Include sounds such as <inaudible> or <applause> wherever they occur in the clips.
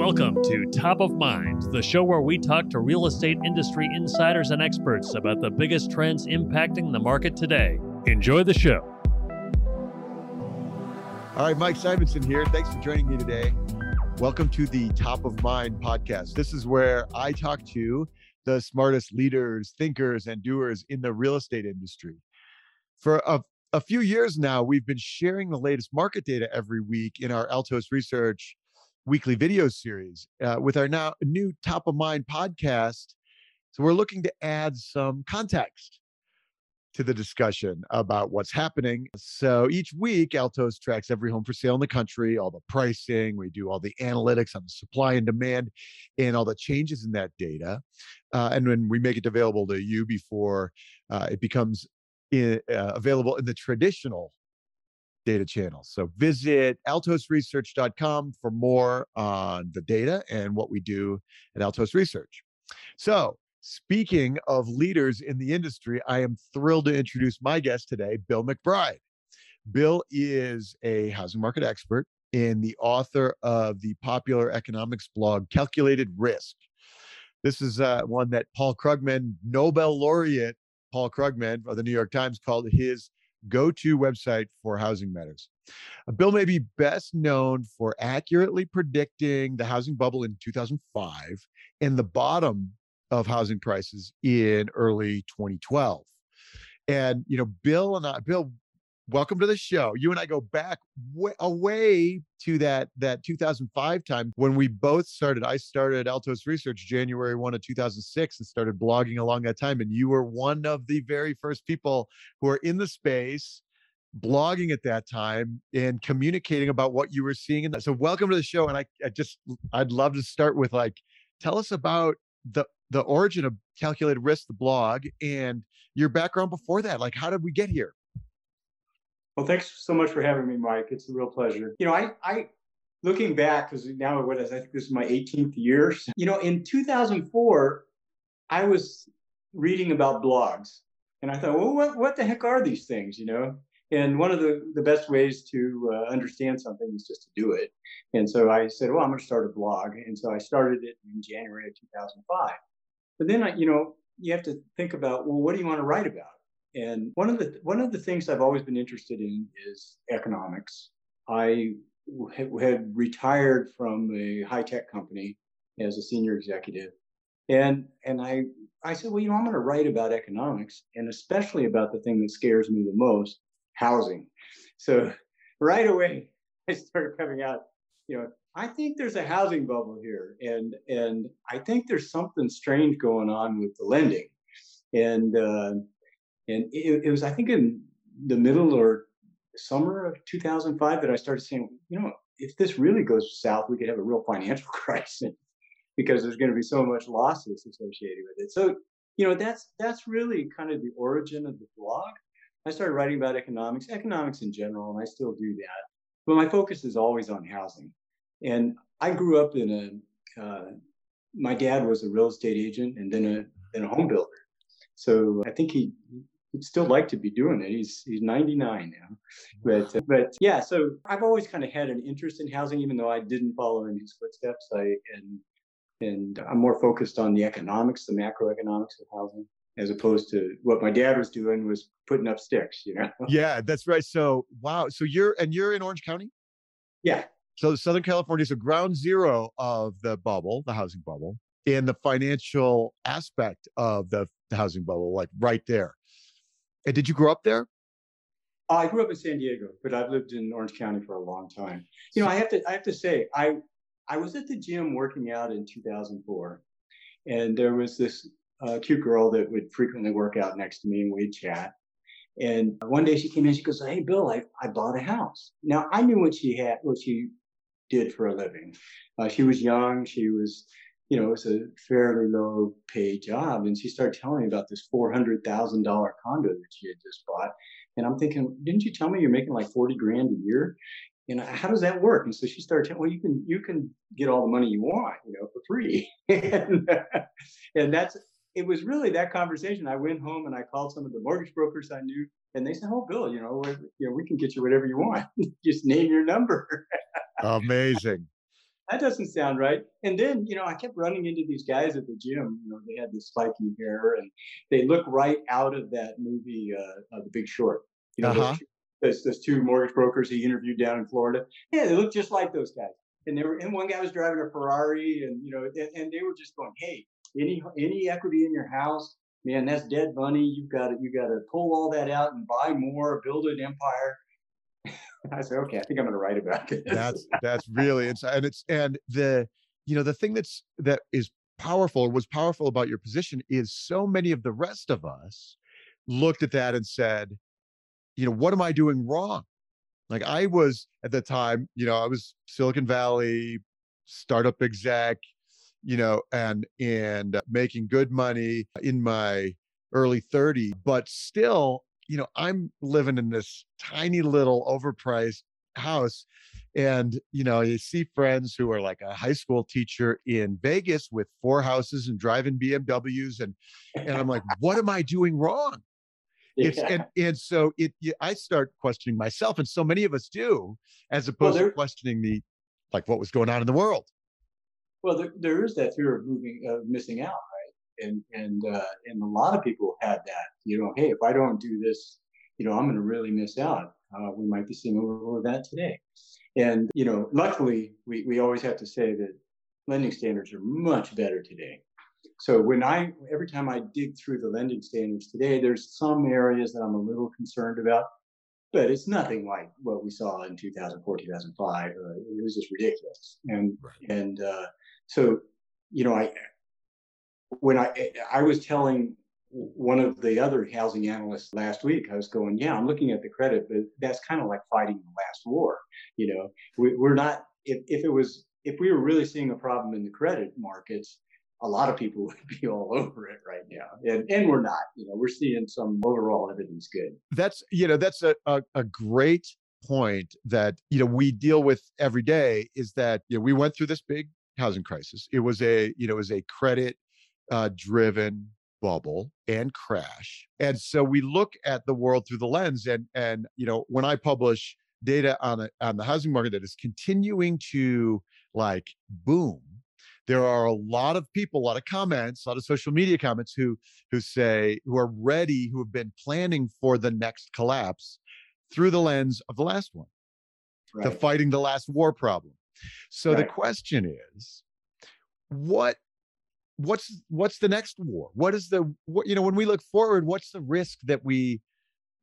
Welcome to Top of Mind, the show where we talk to real estate industry insiders and experts about the biggest trends impacting the market today. Enjoy the show. All right, Mike Simonsen here. Thanks for joining me today. Welcome to the Top of Mind podcast. This is where I talk to the smartest leaders, thinkers, and doers in the real estate industry. For a, a few years now, we've been sharing the latest market data every week in our Altos Research weekly video series uh, with our now new top of mind podcast. So we're looking to add some context to the discussion about what's happening. So each week, Altos tracks every home for sale in the country, all the pricing, we do all the analytics on the supply and demand and all the changes in that data. Uh, and when we make it available to you before uh, it becomes in, uh, available in the traditional data channels. So visit altosresearch.com for more on the data and what we do at Altos Research. So, speaking of leaders in the industry, I am thrilled to introduce my guest today, Bill McBride. Bill is a housing market expert and the author of the popular economics blog Calculated Risk. This is uh, one that Paul Krugman, Nobel laureate Paul Krugman of the New York Times, called his go to website for housing matters. Uh, Bill may be best known for accurately predicting the housing bubble in 2005 and the bottom of housing prices in early 2012. And, you know, Bill and I, Bill, welcome to the show. You and I go back way, away to that that 2005 time when we both started. I started Altos Research January 1 of 2006 and started blogging along that time. And you were one of the very first people who are in the space blogging at that time and communicating about what you were seeing. in And so welcome to the show. And I, I just I'd love to start with like tell us about the the origin of calculated risk the blog and your background before that like how did we get here well, thanks so much for having me, Mike. It's a real pleasure. You know, I, I looking back because now what is I think this is my 18th year. You know, in 2004, I was reading about blogs, and I thought, well, what what the heck are these things? You know, and one of the, the best ways to uh, understand something is just to do it. And so I said, well, I'm going to start a blog. And so I started it in January of 2005. But then, I, you know, you have to think about, well, what do you want to write about? And one of the one of the things I've always been interested in is economics. I had retired from a high tech company as a senior executive, and and I I said, well, you know, I'm going to write about economics, and especially about the thing that scares me the most, housing. So right away, I started coming out. You know, I think there's a housing bubble here, and and I think there's something strange going on with the lending, and uh, and it, it was, I think, in the middle or summer of 2005 that I started saying, you know, if this really goes south, we could have a real financial <laughs> crisis because there's going to be so much losses associated with it. So, you know, that's that's really kind of the origin of the blog. I started writing about economics, economics in general, and I still do that. But my focus is always on housing. And I grew up in a. Uh, my dad was a real estate agent and then a then a home builder. So I think he would still like to be doing it. He's he's 99 now, but uh, but yeah. So I've always kind of had an interest in housing, even though I didn't follow in his footsteps. I and and I'm more focused on the economics, the macroeconomics of housing, as opposed to what my dad was doing was putting up sticks. You know. <laughs> Yeah, that's right. So wow. So you're and you're in Orange County. Yeah. So Southern California is a ground zero of the bubble, the housing bubble, and the financial aspect of the, the housing bubble, like right there. And did you grow up there? I grew up in San Diego, but I've lived in Orange County for a long time. You know, I have to I have to say, I I was at the gym working out in 2004, and there was this uh, cute girl that would frequently work out next to me, and we'd chat. And one day she came in, she goes, "Hey, Bill, I I bought a house." Now I knew what she had, what she did for a living. Uh, she was young. She was you know, it was a fairly low paid job. And she started telling me about this $400,000 condo that she had just bought. And I'm thinking, didn't you tell me you're making like 40 grand a year? Know, how does that work? And so she started telling, well, you can, you can get all the money you want, you know, for free. <laughs> and, and that's, it was really that conversation. I went home and I called some of the mortgage brokers I knew and they said, "Oh, Bill, you know, you know, we can get you whatever you want. <laughs> Just name your number." <laughs> Amazing. That doesn't sound right. And then, you know, I kept running into these guys at the gym. You know, they had this spiky hair, and they look right out of that movie, uh, uh The Big Short. You know, uh-huh. those, those two mortgage brokers he interviewed down in Florida. Yeah, they look just like those guys. And they were, and one guy was driving a Ferrari, and you know, and, and they were just going, "Hey, any any equity in your house, man, that's dead money. You've got to you got to pull all that out and buy more, build an empire." I said, okay, I think I'm going to write about this. That's <laughs> that's really inside, and it's and the you know the thing that's that is powerful was powerful about your position is so many of the rest of us looked at that and said, you know, what am I doing wrong? Like I was at the time, you know, I was Silicon Valley startup exec, you know, and and uh, making good money in my early 30s, but still you know, I'm living in this tiny little overpriced house. And, you know, you see friends who are like a high school teacher in Vegas with four houses and driving BMWs. And, and I'm like, what am I doing wrong? It's, yeah. and, and so it, I start questioning myself. And so many of us do, as opposed well, to questioning the, like what was going on in the world. Well, there, there is that fear of moving, of missing out, and and uh, and a lot of people had that. You know, hey, if I don't do this, you know, I'm going to really miss out. Uh, we might be seeing more of that today. And you know, luckily, we we always have to say that lending standards are much better today. So when I every time I dig through the lending standards today, there's some areas that I'm a little concerned about, but it's nothing like what we saw in 2004, 2005. Uh, it was just ridiculous. And right. and uh, so you know, I when I I was telling one of the other housing analysts last week, I was going, yeah, I'm looking at the credit, but that's kind of like fighting the last war. You know, we, we're not. If if it was if we were really seeing a problem in the credit markets, a lot of people <laughs> would be all over it right now and and we're not you know we're seeing some overall everything's good that's you know that's a, a, a, great point that you know we deal with every day is that you know we went through this big housing crisis it was a you know it was a credit uh, driven bubble and crash. And so we look at the world through the lens and and you know when I publish data on a, on the housing market that is continuing to like boom there are a lot of people a lot of comments a lot of social media comments who who say who are ready who have been planning for the next collapse through the lens of the last one right. the fighting the last war problem so right. the question is what what's what's the next war? What is the what you know when we look forward what's the risk that we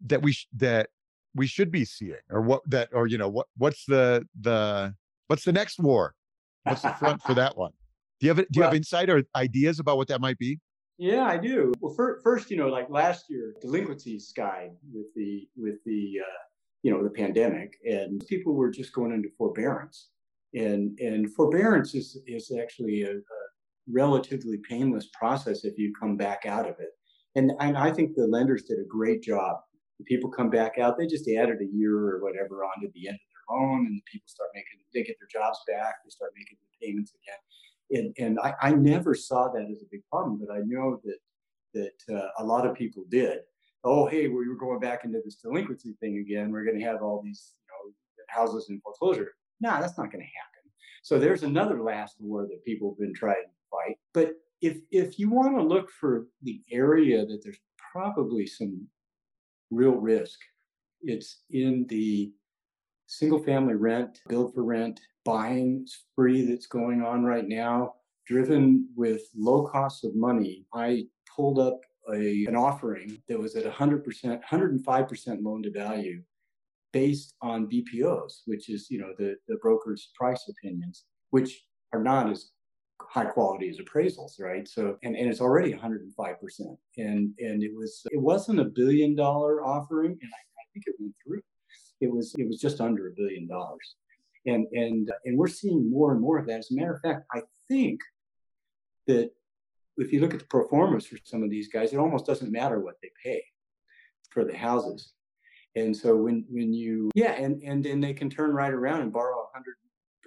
that we sh- that we should be seeing or what that or you know what what's the the what's the next war? What's the front for that one? Do you have do you well, have insight or ideas about what that might be? Yeah i do. Well for, first you know like last year delinquencies skied with the with the uh, you know the pandemic and people were just going into forbearance. And and forbearance is is actually a, a relatively painless process if you come back out of it. And, and I think the lenders did a great job. The people come back out, they just added a year or whatever onto the end of their loan, and the people start making, they get their jobs back, they start making the payments again. And, and I, I never saw that as a big problem, but I know that that uh, a lot of people did. Oh, hey, we were going back into this delinquency thing again. We're going to have all these, you know, houses in foreclosure. No, nah, that's not going to happen. So there's another last war that people have been trying fight. But if if you want to look for the area that there's probably some real risk, it's in the single family rent, build for rent, buying spree that's going on right now, driven with low costs of money. I pulled up a, an offering that was at 100%, 105% loan to value based on BPOs, which is, you know, the, the broker's price opinions, which are not as high quality as appraisals, right? So and, and it's already 105 percent. And and it was it wasn't a billion dollar offering, and I, I think it went through. It was it was just under a billion dollars. And and and we're seeing more and more of that. As a matter of fact, I think that if you look at the pro formas for some of these guys, it almost doesn't matter what they pay for the houses. And so when when you yeah, and and then they can turn right around and borrow a hundred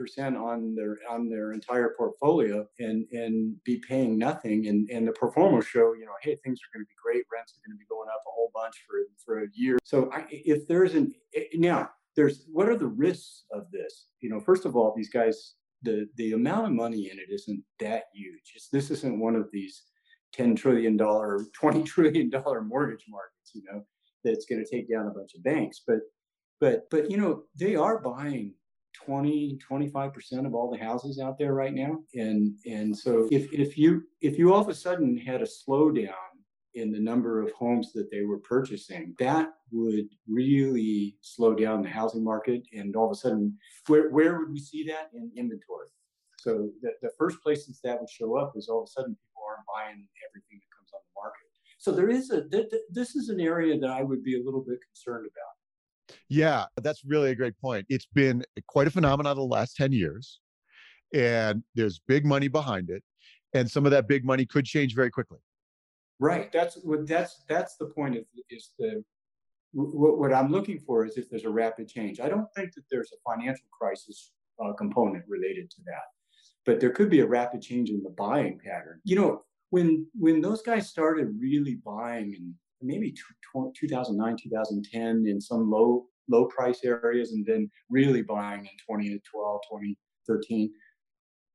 percent on their on their entire portfolio and and be paying nothing and and the pro forma show you know hey things are going to be great rents are going to be going up a whole bunch for for a year so I, if there's an eh, now there's what are the risks of this you know first of all these guys the the amount of money in it isn't that huge. It's, this isn't one of these ten trillion dollar, twenty trillion dollar mortgage markets, you know, that's going to take down a bunch of banks. But but but you know, they are buying 20 25% of all the houses out there right now and and so if if you if you all of a sudden had a slowdown in the number of homes that they were purchasing, that would really slow down the housing market. And all of a sudden, where, where would we see that? In inventory. So the, the first places that would show up is all of a sudden people aren't buying everything that comes on the market. So there is a, th- th- this is an area that I would be a little bit concerned about. Yeah, that's really a great point. It's been quite a phenomenon the last 10 years, and there's big money behind it. And some of that big money could change very quickly. Right. That's what that's that's the point of is the what, what I'm looking for is if there's a rapid change. I don't think that there's a financial crisis uh, component related to that, but there could be a rapid change in the buying pattern. You know, when when those guys started really buying in maybe 2009, 2010 in some low low price areas, and then really buying in 2012, 2013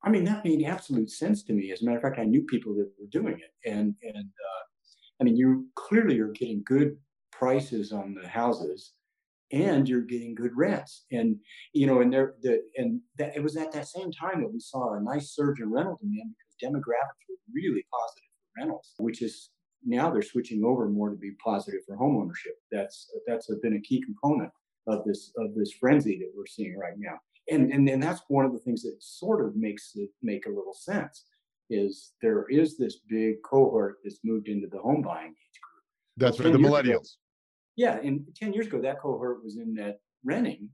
I mean, that made absolute sense to me. As a matter of fact, I knew people that were doing it, and and uh, I mean, you clearly are getting good prices on the houses, and you're getting good rents, and you know, and there the and that it was at that same time that we saw a nice surge in rental demand because demographics were really positive for rentals, which is now they're switching over more to be positive for homeownership. That's that's been a key component of this of this frenzy that we're seeing right now and and and that's one of the things that sort of makes it make a little sense is there is this big cohort that's moved into the home buying age group. That's right, the millennials. Ago, yeah, and ten years ago, that cohort was in that renting,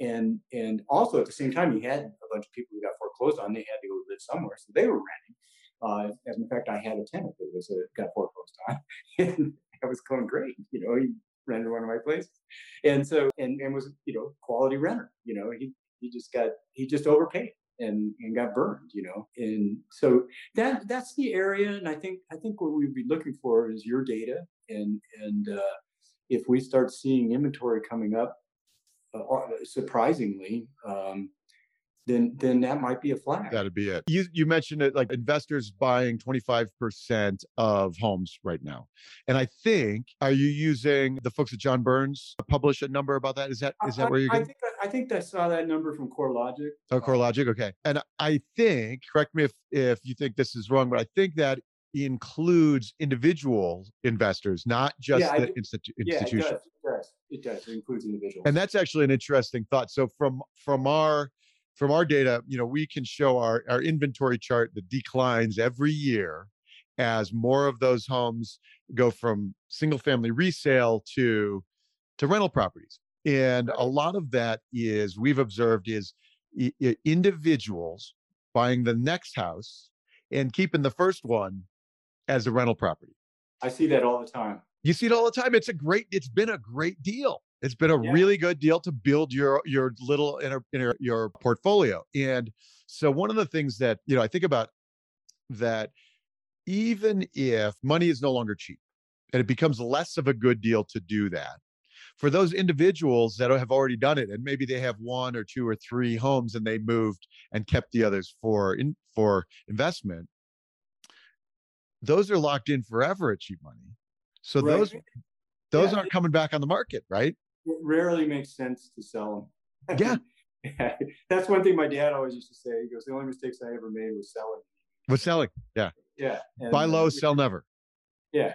and and also at the same time, you had a bunch of people who got foreclosed on. They had to go live somewhere, so they were renting. Uh, as a fact, I had a tenant that was uh, got foreclosed on, <laughs> and that was going great. You know, he rented one of my places, and so and and was you know quality renter. You know, he he just got he just overpaid and and got burned you know and so that that's the area and i think i think what we'd be looking for is your data and and uh, if we start seeing inventory coming up uh, surprisingly um, then then that might be a flag. That'd be it. You you mentioned it like investors buying 25% of homes right now. And I think are you using the folks at John Burns publish a number about that? Is that is that I, where you're getting? I think I, I think I saw that number from CoreLogic. Oh, CoreLogic, okay. And I think, correct me if if you think this is wrong, but I think that includes individual investors, not just yeah, the institu- yeah, institution. It does, it does. It does. It includes individuals. And that's actually an interesting thought. So from from our from our data, you know, we can show our, our inventory chart that declines every year as more of those homes go from single family resale to to rental properties. And a lot of that is we've observed is individuals buying the next house and keeping the first one as a rental property. I see that all the time. You see it all the time. It's a great, it's been a great deal. It's been a yeah. really good deal to build your your little inner, inner your portfolio. And so one of the things that you know I think about that even if money is no longer cheap and it becomes less of a good deal to do that for those individuals that have already done it and maybe they have one or two or three homes and they moved and kept the others for in, for investment those are locked in forever at cheap money so right. those those yeah. aren't coming back on the market right it rarely makes sense to sell them. Yeah. <laughs> That's one thing my dad always used to say. He goes, "The only mistakes I ever made was selling." Was selling, yeah. Yeah. And, Buy low, uh, sell never. Yeah,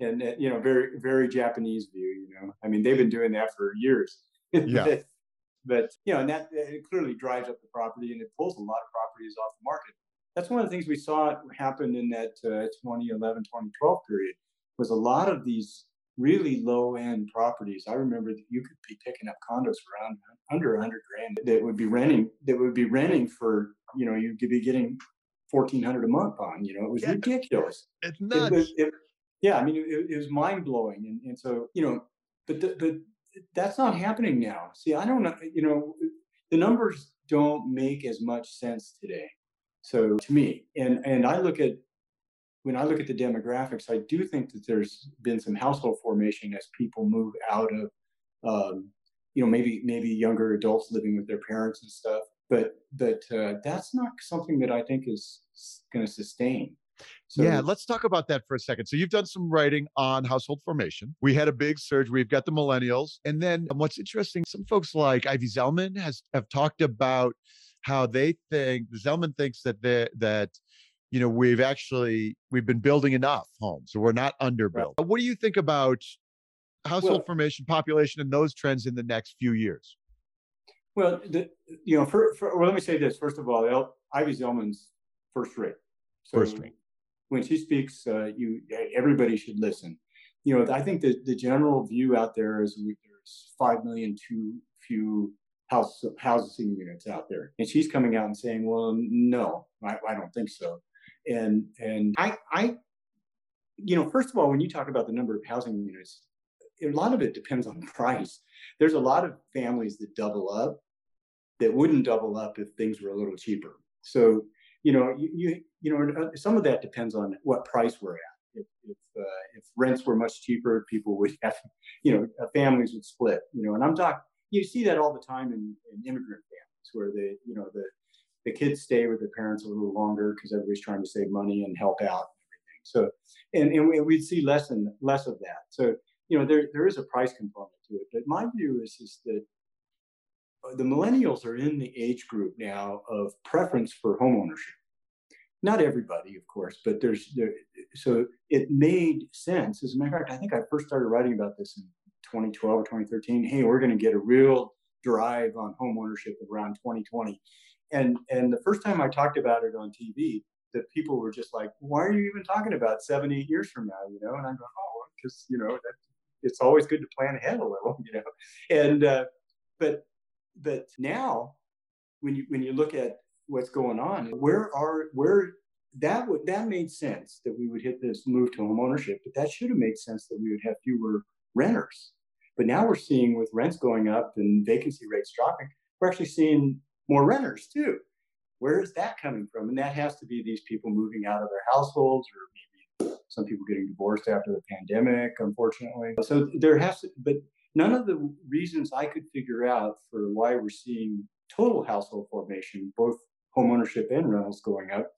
and uh, you know, very very Japanese view. You know, I mean, they've been doing that for years. Yeah. but, <laughs> but you know, and that it clearly drives up the property and it pulls a lot of properties off the market. That's one of the things we saw happen in that uh, 2011 2012 period was a lot of these really low end properties. I remember that you could be picking up condos around under 100 grand that would be renting that would be renting for you know you could be getting 1400 a month on. You know it was yeah, ridiculous. It's nuts. It, it, yeah, I mean it, it was mind blowing, and, and so you know, but the, but that's not happening now. See, I don't know. You know, the numbers don't make as much sense today. So to me, and and I look at when I look at the demographics, I do think that there's been some household formation as people move out of, um, you know, maybe maybe younger adults living with their parents and stuff, but but uh, that's not something that I think is going to sustain. So, yeah, let's talk about that for a second. So you've done some writing on household formation. We had a big surge. We've got the millennials, and then what's interesting, some folks like Ivy Zelman has have talked about how they think Zelman thinks that they, that you know we've actually we've been building enough homes, so we're not underbuilt. Right. What do you think about household well, formation, population, and those trends in the next few years? Well, the, you know, for, for, well, let me say this first of all. Ivy Zelman's first rate. So first rate. When she speaks, uh, you everybody should listen. You know, I think that the general view out there is there's five million too few house housing units out there, and she's coming out and saying, "Well, no, I, I don't think so." And and I I, you know, first of all, when you talk about the number of housing units, a lot of it depends on <laughs> price. There's a lot of families that double up that wouldn't double up if things were a little cheaper. So, you know, you, you, you know, uh, some of that depends on what price we're at. If, if, uh, if rents were much cheaper, people would have, <laughs> you know, uh, families would split, you know, and I'm talking, you see that all the time in, in immigrant families where the, you know, the, the kids stay with their parents a little longer because everybody's trying to save money and help out and everything. So, and, and we'd see less and less of that. So, you know, there, there is a price component to it. But my view is, is that uh, the millennials are in the age group now of preference for homeownership. Not everybody, of course, but there's there, so it made sense. As a matter of fact, I think I first started writing about this in 2012 or 2013. Hey, we're going to get a real drive on homeownership around 2020, and and the first time I talked about it on TV, that people were just like, "Why are you even talking about seven, eight years from now?" You know, and I'm going, "Oh, because you know that it's always good to plan ahead a little, <laughs> you know. And uh, but but now, when you when you look at what's going on, where are where that would that made sense that we would hit this move to home ownership, but that should have made sense that we would have fewer renters. But now we're seeing with rents going up and vacancy rates dropping, we're actually seeing more renters too. Where is that coming from? And that has to be these people moving out of their households or maybe some people getting divorced after the pandemic, unfortunately. So there has to, but none of the reasons I could figure out for why we're seeing total household formation, both homeownership and rentals going up,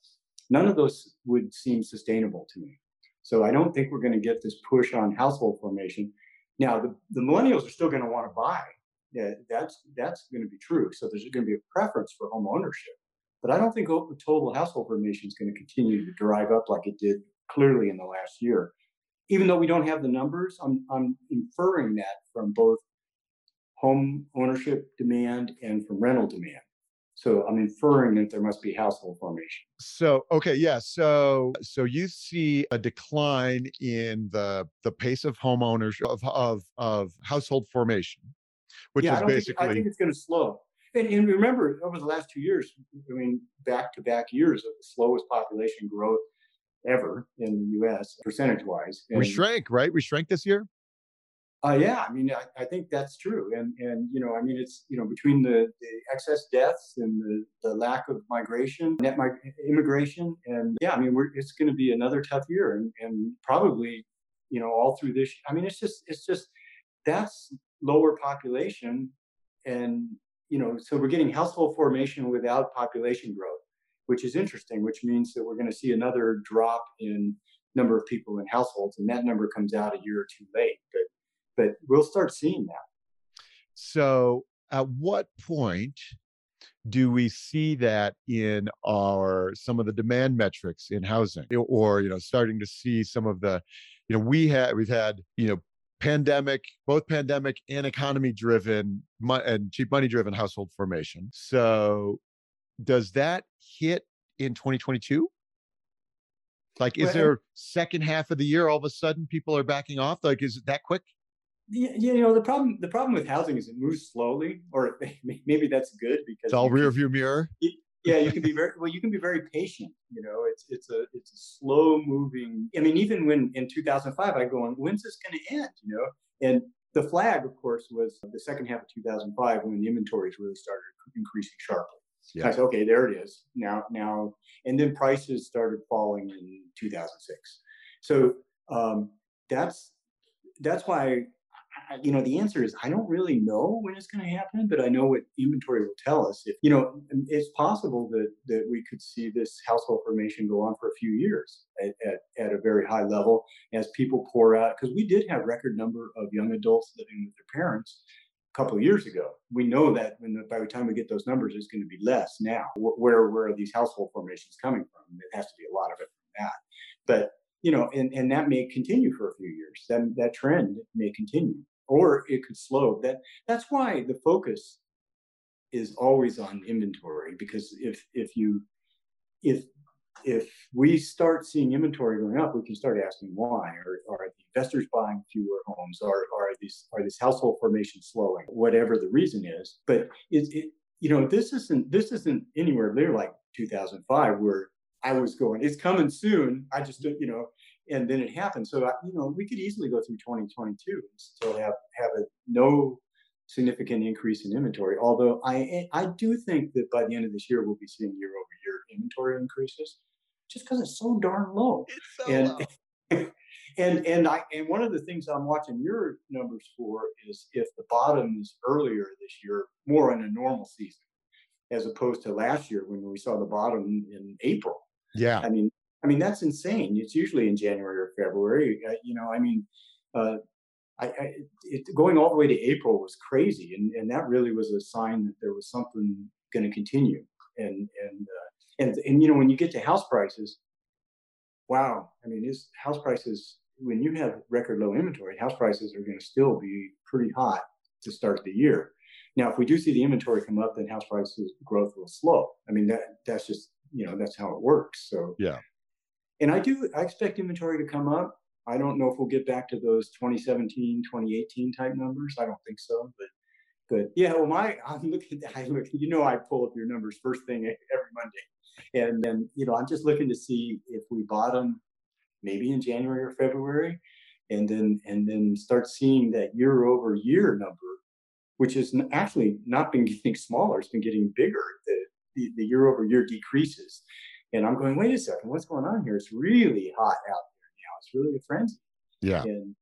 none of those would seem sustainable to me. So I don't think we're going to get this push on household formation. Now the, the millennials are still going to want to buy. That's that's going to be true. So there's going to be a preference for home ownership. But I don't think total household formation is going to continue to drive up like it did clearly in the last year. Even though we don't have the numbers, I'm, I'm inferring that from both home ownership demand and from rental demand. So I'm inferring that there must be household formation. So okay, yeah. So so you see a decline in the the pace of home ownership of of, of household formation, which yeah, is basically. Think, I think it's going to slow. And, and remember, over the last two years, I mean, back to back years of the slowest population growth ever in the U.S. percentage wise. we shrank, right? We shrank this year. Uh, yeah, I mean, I, I, think that's true, and and you know, I mean, it's you know, between the, the excess deaths and the, the lack of migration, net mig- immigration, and yeah, I mean, we're, it's going to be another tough year, and and probably, you know, all through this. I mean, it's just it's just that's lower population, and you know, so we're getting household formation without population growth which is interesting, which means that we're going to see another drop in number of people in households, and that number comes out a year or two late. But but we'll start seeing that. So, at what point do we see that in our some of the demand metrics in housing, or you know, starting to see some of the, you know, we had we've had you know pandemic, both pandemic and economy driven and cheap money driven household formation. So does that hit in 2022? Like, is well, there second half of the year all of a sudden people are backing off? Like, is it that quick? Yeah, you know the problem. The problem with housing is it moves slowly, or <laughs> maybe that's good because it's all rear view mirror. Yeah, you can be very well. You can be very patient. You know, it's it's a it's a slow moving. I mean, even when in 2005, I go on, when's this going to end? You know, and the flag, of course, was the second half of 2005 when the inventories really started increasing sharply. Yeah. I said, okay, there it is. Now, now, and then prices started falling in 2006. So um, that's that's why you know, the answer is I don't really know when it's going to happen, but I know what inventory will tell us. If you know, it's possible that that we could see this household formation go on for a few years at, at, at a very high level as people pour out. Because we did have record number of young adults living with their parents a couple of years ago. We know that when by the time we get those numbers, it's going to be less now. Where where are these household formations coming from? It has to be a lot of it from that. But you know, and, and that may continue for a few years. That that trend may continue, or it could slow. That that's why the focus is always on inventory because if if you if if we start seeing inventory going up, we can start asking why. Are, are the investors buying fewer homes? Are are these are these household formations slowing? Whatever the reason is, but it, it you know this isn't this isn't anywhere near like 2005 where I was going, it's coming soon. I just, you know, and then it happened. So, you know, we could easily go through 2022 and still have have a no significant increase in inventory. Although I I do think that by the end of this year we'll be seeing year over year inventory increases, just because it's so darn low. It's so and, low. <laughs> and and I and one of the things I'm watching your numbers for is if the bottom is earlier this year, more in a normal season, as opposed to last year when we saw the bottom in April. Yeah. I mean, I mean that's insane. It's usually in January or February. Uh, you know, I mean, uh, I, I it, going all the way to April was crazy, and and that really was a sign that there was something going to continue. And and uh, and and you know, when you get to house prices, wow. I mean, this house prices when you have record low inventory, house prices are going to still be pretty hot to start the year. Now, if we do see the inventory come up, then house prices growth will slow. I mean, that that's just you know that's how it works. So yeah, and I do I expect inventory to come up. I don't know if we'll get back to those 2017, 2018 type numbers. I don't think so, but but yeah. Well, my <laughs> I'm looking. I look. You know, I pull up your numbers first thing <laughs> every Monday, and then you know I'm just looking to see if we bottom maybe in January or February, and then and then start seeing that year over year number, which is actually not been getting smaller. It's been getting bigger. The the, the year over year decreases. And I'm going, wait a second, what's going on here? It's really hot out there now. It's really a frenzy. Yeah. And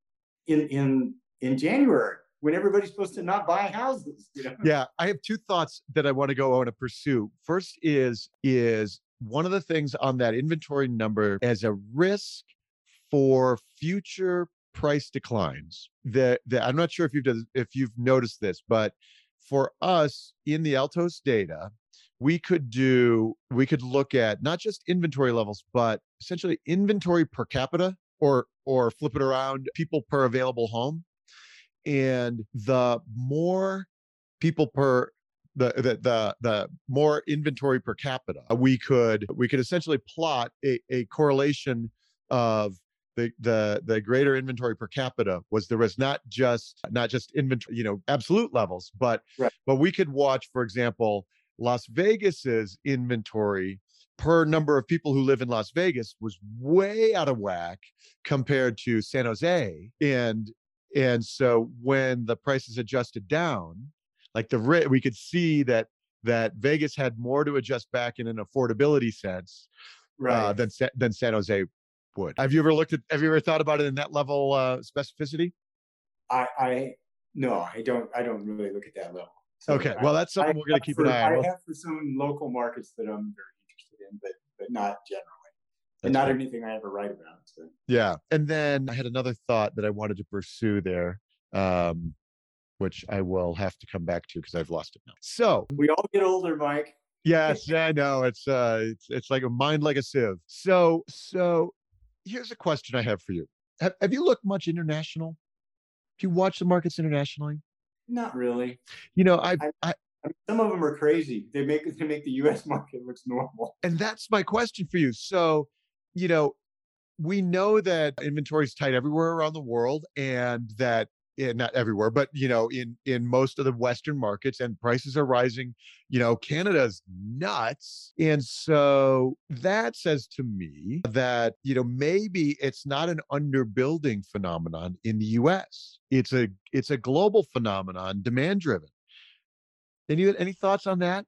in in in January, when everybody's supposed to not buy houses. You know? Yeah, I have two thoughts that I want to go on to pursue. First is is one of the things on that inventory number as a risk for future price declines. That, that I'm not sure if you've done, if you've noticed this, but for us in the Altos data, we could do we could look at not just inventory levels but essentially inventory per capita or or flip it around people per available home and the more people per the, the the the more inventory per capita uh, we could we could essentially plot a, a correlation of the the the greater inventory per capita was there was not just not just inventory you know absolute levels but right. but we could watch for example Las Vegas's inventory per number of people who live in Las Vegas was way out of whack compared to San Jose. And and so when the prices adjusted down, like the we could see that that Vegas had more to adjust back in an affordability sense uh, right. uh, than than San Jose would. Have you ever looked at? Have you ever thought about it in that level uh, specificity? I, I no, I don't. I don't really look at that level. So okay, well, that's something I we're going to keep for, an eye on. I have for some local markets that I'm very interested in, but but not generally, that's and not great. anything I ever write about. So. Yeah, and then I had another thought that I wanted to pursue there, um, which I will have to come back to because I've lost it now. So we all get older, Mike. yes, I know it's uh, it's it's like a mind like a sieve. So so here's a question I have for you. Have, have you looked much international? Have you watched the markets internationally? Not really. You know, I, I, I some of them are crazy. They make they make the U.S. <laughs> market looks normal. And that's my question for you. So, you know, we know that inventory is tight everywhere around the world, and that in, not everywhere, but you know, in in most of the Western markets, and prices are rising. You know, Canada's nuts, and so that says to me that you know maybe it's not an underbuilding phenomenon in the U.S. It's a it's a global phenomenon, demand driven. Any any thoughts on that?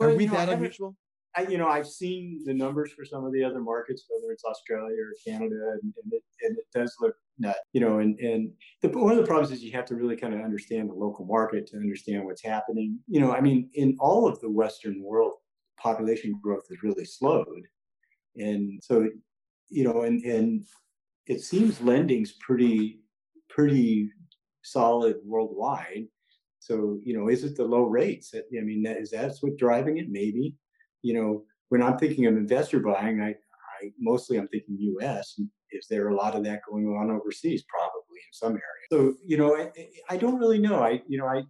Are well, we know, that unusual? I, you know, I've seen the numbers for some of the other markets, whether it's Australia or Canada, and, and, it, and it does look nut, you know, and, and the, one of the problems is you have to really kind of understand the local market to understand what's happening. You know, I mean, in all of the Western world, population growth has really slowed. And so, you know, and, and it seems lending's pretty, pretty solid worldwide. So, you know, is it the low rates? I mean, that, is that what's driving it? Maybe. You know, when I'm thinking of investor buying, I, I mostly I'm thinking U.S. Is there a lot of that going on overseas? Probably in some areas. So, you know, I, I don't really know. I, you know, I,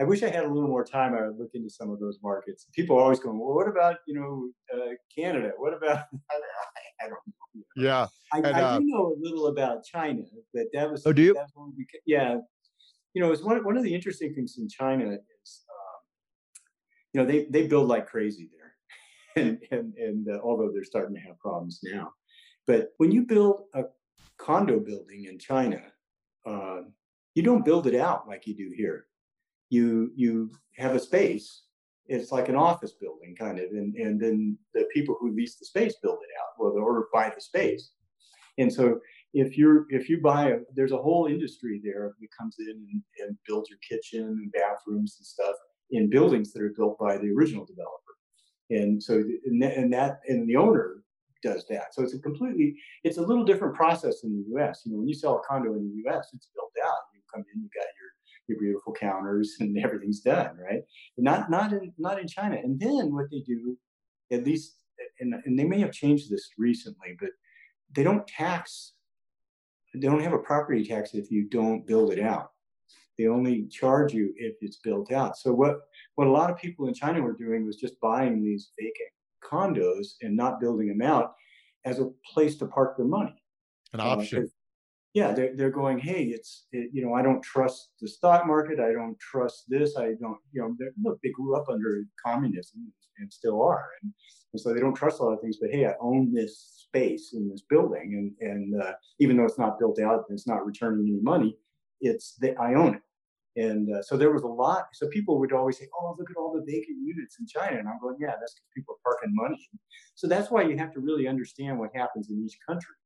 I wish I had a little more time. I would look into some of those markets. People are always going, well, what about, you know, uh, Canada? What about, <laughs> I, don't know. Yeah. I, and, I uh, do know a little about China, but that was, oh, do you? We, yeah. You know, it's one, one of the interesting things in China is, um, you know, they, they build like crazy there. <laughs> and, and, and uh, although they're starting to have problems now, but when you build a condo building in China, uh, you don't build it out like you do here. You you have a space. It's like an office building kind of, and and then the people who lease the space build it out. Well, order buy the space, and so if you're if you buy a there's a whole industry there that comes in and, and builds your kitchen and bathrooms and stuff in buildings that are built by the original developer and so and, that, and the owner does that. So it's a completely, it's a little different process in the U.S. You know, when you sell a condo in the U.S., it's built out. You come in, you got your your beautiful counters, and <laughs> everything's done, right? Not not in not in China. And then what they do, at least, and and they may have changed this recently, but they don't tax. They don't have a property tax if you don't build it out. They only charge you if it's built out. So what what a lot of people in China were doing was just buying these vacant condos and not building them out as a place to park their money. An uh, option. Uh, yeah, they're, they're going, hey, it's, it, you know, I don't trust the stock market. I don't trust this. I don't, you know, look, they grew up under communism and still are. And, and, so they don't trust a lot of things, but hey, I own this space in this building. And, and uh, even though it's not built out and it's not returning any money, it's, that I own it. And uh, so there was a lot. So people would always say, "Oh, look at all the vacant units in China," and I'm going, "Yeah, that's because people are parking money." So that's why you have to really understand what happens in each country.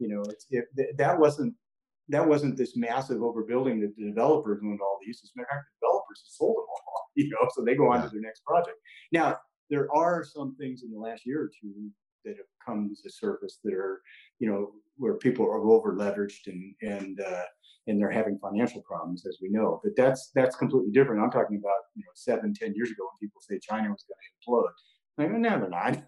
You know, it's, it, that wasn't that wasn't this massive overbuilding that the developers owned all these. As a matter of fact, the developers have sold them all. <laughs> You know, so they go on to their next project. Now there are some things in the last year or two that have come to the surface that are, you know, where people are over leveraged and and uh, and they're having financial problems, as we know. But that's that's completely different. I'm talking about you know seven, ten years ago when people say China was going to implode. Like, no, they're not.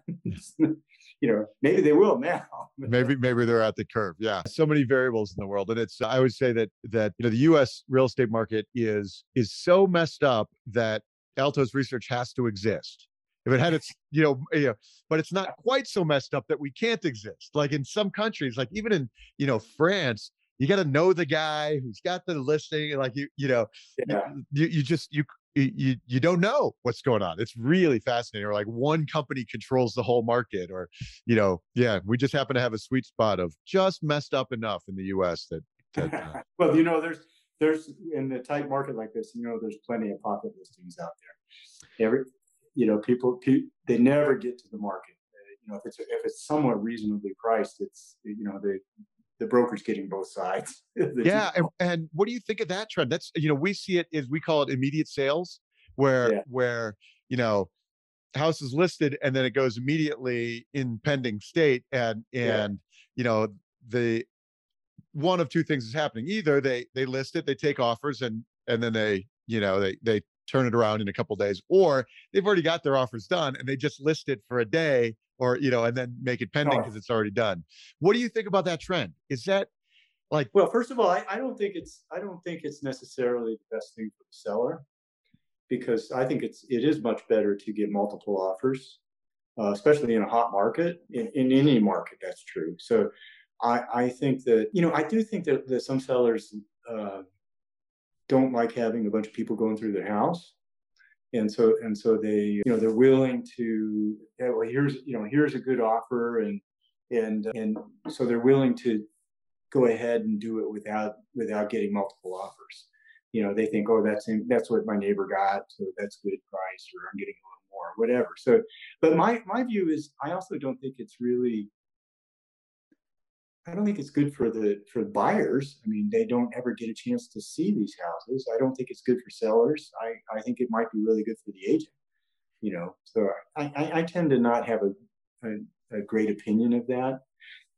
<laughs> you know, maybe they will now. <laughs> maybe maybe they're at the curve. Yeah, so many variables in the world, and it's I would say that that you know the U.S. real estate market is is so messed up that Altos research has to exist. If it had its, you know, you know, but it's not quite so messed up that we can't exist. Like in some countries, like even in, you know, France, you got to know the guy who's got the listing like you you know yeah. you, you just you you you don't know what's going on it's really fascinating or like one company controls the whole market or you know yeah we just happen to have a sweet spot of just messed up enough in the us that, that uh, <laughs> well you know there's there's in a tight market like this you know there's plenty of pocket listings out there every you know people, people they never get to the market uh, you know if it's if it's somewhat reasonably priced it's you know they the broker's getting both sides. <laughs> yeah, and, and, what do you think of that trend? That's you know we see it as we call it immediate sales, where yeah. where you know house is listed and then it goes immediately in pending state, and and yeah. you know the one of two things is happening: either they they list it, they take offers, and and then they you know they they turn it around in a couple days, or they've already got their offers done and they just list it for a day or you know and then make it pending because it's already done. What do you think about that trend? Is that like well first of all I, I don't think it's i don't think it's necessarily the best thing for the seller because i think it's it is much better to get multiple offers uh, especially in a hot market in, in any market that's true. So i i think that you know i do think that, that some sellers uh, don't like having a bunch of people going through their house. And so and so they you know they're willing to yeah, well here's you know here's a good offer and and and so they're willing to go ahead and do it without without getting multiple offers. You know they think oh that's in, that's what my neighbor got so that's good price or i'm getting a little more whatever. So but my my view is i also don't think it's really I don't think it's good for the for buyers. I mean, they don't ever get a chance to see these houses. I don't think it's good for sellers. I, I think it might be really good for the agent. You know, so I, I, I tend to not have a, a, a great opinion of that.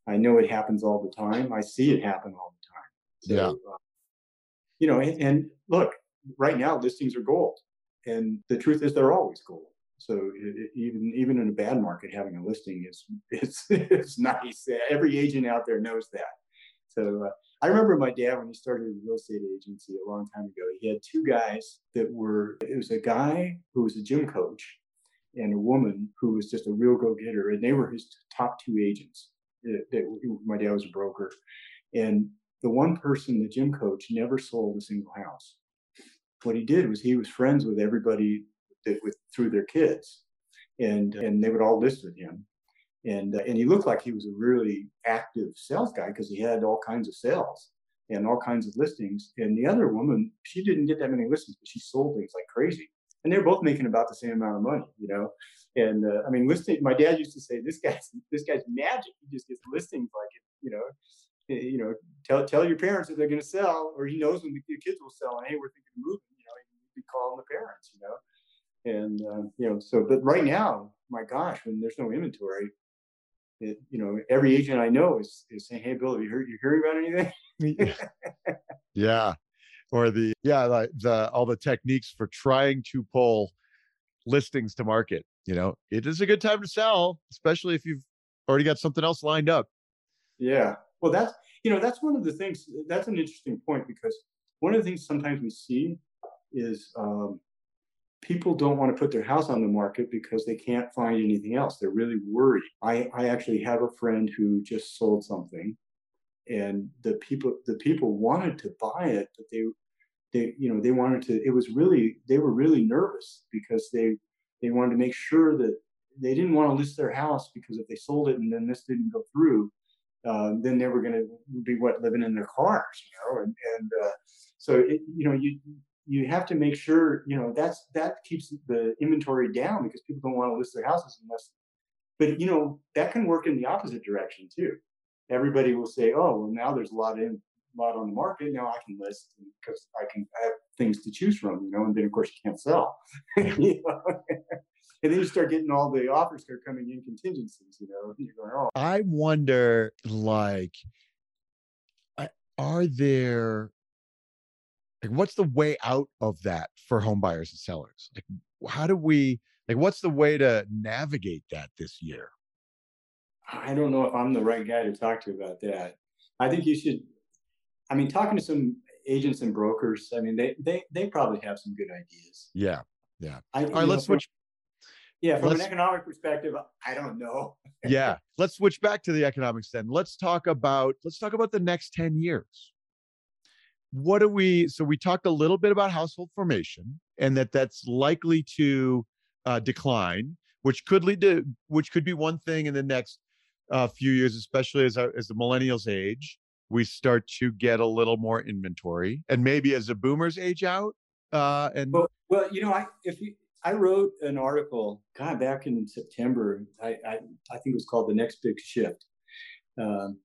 I know it happens all the time. I see it happen all the time. So, yeah. Uh, you know, and, and look, right now listings are gold, and the truth is they're always gold. So it, even even in a bad market, having a listing is <laughs> it's it's nice. Every agent out there knows that. So uh, I remember my dad when he started a real estate agency a long time ago. He had two guys that were. It was a guy who was a gym coach, and a woman who was just a real go getter, and they were his top two agents. That, my dad was a broker, and the one person, the gym coach, never sold a single house. What he did was he was friends with everybody that with through their kids, and and they would all list with him, and uh, and he looked like he was a really active sales guy because he had all kinds of sales and all kinds of listings. And the other woman, she didn't get that many listings, but she sold things like crazy. And they were both making about the same amount of money, you know. And uh, I mean, listing. My dad used to say, "This guy's this guy's magic. He just gets listings like it, you know." You know, tell tell your parents that they're going to sell, or he knows when the, kids will sell. And hey, we're thinking of moving. You know, be calling the parents. You know, and uh, you know so but right now my gosh when there's no inventory it, you know every agent i know is, is saying hey bill you heard you hearing about anything? <laughs> Yeah. Or the yeah like the all the techniques for trying to pull listings to market you know? It is a good time to sell especially if you've already got something else lined up. Yeah. Well that's you know that's one of the things that's an interesting point because one of the things sometimes we see is um, people don't want to put their house on the market because they can't find anything else. They're really worried. I, I actually have a friend who just sold something and the people the people wanted to buy it, but they they you know they wanted to it was really they were really nervous because they they wanted to make sure that they didn't want to list their house because if they sold it and then this didn't go through, uh, then they were going to be what living in their cars, you know, and and uh, so it, you know you you have to make sure you know that's that keeps the inventory down because people don't want to list their houses unless but you know that can work in the opposite direction too. Everybody will say oh well now there's a lot in lot on the market. Now i can list because i can have things to choose from you know and then of course you can't sell. <laughs> You know? and then you start getting all the offers that are coming in contingencies you know you're going oh. I wonder like are there like what's the way out of that for home buyers and sellers? Like how do we like what's the way to navigate that this year? I don't know if i'm the right guy to talk to about that. I think you should i mean talking to some agents and brokers i mean they they they probably have some good ideas. Yeah yeah. I, all right let's from, switch yeah from let's, an economic perspective i don't know. Yeah <laughs> let's switch back to the economics then. Let's talk about let's talk about the next 10 years what do we so we talked a little bit about household formation and that that's likely to uh, decline which could lead to which could be one thing in the next uh, few years especially as our, as the millennials age we start to get a little more inventory and maybe as the boomers age out uh, and well, well you know i if you I wrote an article, God, back in September. I, I, I think it was called "The Next Big Shift," um,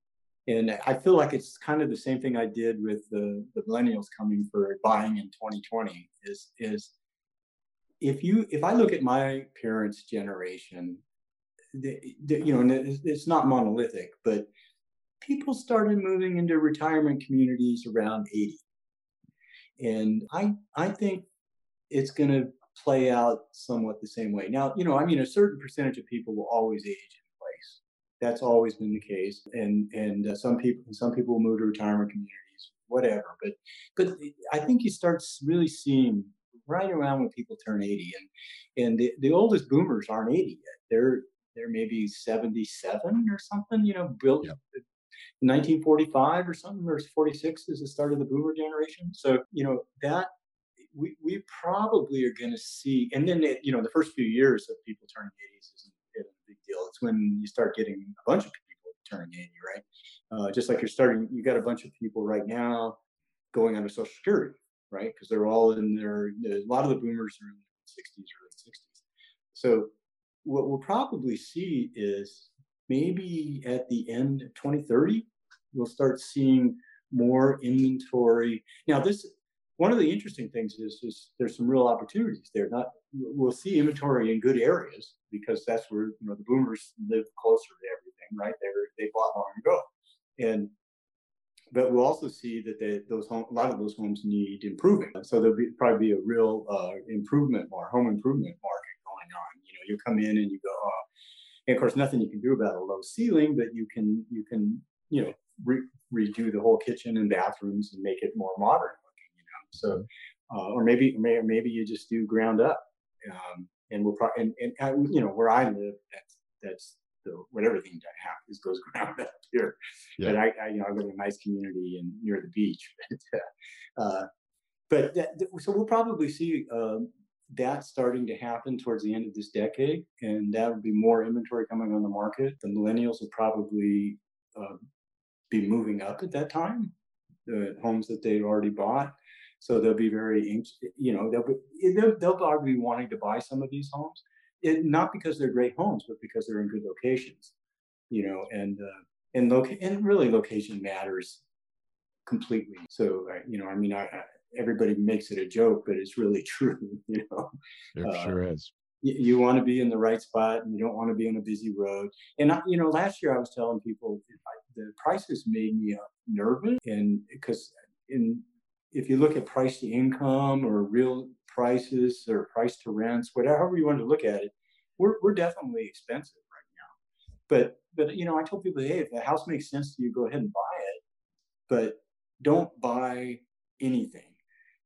and I feel like it's kind of the same thing I did with the, the millennials coming for buying in 2020 is is if you if I look at my parents' generation, the, the, you know, it's not monolithic, but people started moving into retirement communities around 80. And I I think it's going to play out somewhat the same way. Now, you know, I mean, a certain percentage of people will always age that's always been the case. And and uh, some people some people move to retirement communities, whatever. But but I think you start really seeing right around when people turn 80, and and the, the oldest boomers aren't 80 yet. They're they're maybe 77 or something. You know, built. Yep. 1945 or something, or 46 is the start of the boomer generation. So, you know, that we, we probably are going to see, and then, it, you know, the first few years of people turning 80s is deal. It's when you start getting a bunch of people turning 80, right? Uh, just like you're starting, you got a bunch of people right now going under Social Security, right? Because they're all in their, a lot of the boomers are in their 60s or late 60s. So what we'll probably see is maybe at the end of 2030, we'll start seeing more inventory. Now, this one of the interesting things is, is there's some real opportunities there. Not we'll see inventory in good areas because that's where you know the boomers live closer to everything, right? They they bought long ago, and but we'll also see that they, those home, a lot of those homes need improving. So there'll be probably be a real uh, improvement or home improvement market going on. You know, you come in and you go, oh, and of course, nothing you can do about a low ceiling, but you can you can you know re- redo the whole kitchen and bathrooms and make it more modern looking. You know, so uh, or maybe maybe you just do ground up, um, and we'll probably and, and uh, you know where I live, that's that's the what everything that happens goes <laughs> ground up here. Yeah. But I, I, you know I live in a nice community and near the beach. <laughs> But, uh, but that, so we'll probably see um, that's starting to happen towards the end of this decade, and that would be more inventory coming on the market. The millennials will probably uh, be moving up at that time, the homes that they've already bought. So they'll be very, you know, they'll be, they'll, they'll probably be wanting to buy some of these homes, it, not because they're great homes, but because they're in good locations, you know, and uh, and loc and really location matters completely. So you know, I mean, I, everybody makes it a joke, but it's really <laughs> true. You know, it uh, sure is. You, you want to be in the right spot, and you don't want to be on a busy road. And I, you know, last year I was telling people the prices made me uh, nervous, and because in if you look at price to income or real prices or price to rents, whatever you want to look at it, we're we're definitely expensive right now. But but you know, I told people, hey, if the house makes sense to you, go ahead and buy it, but don't buy anything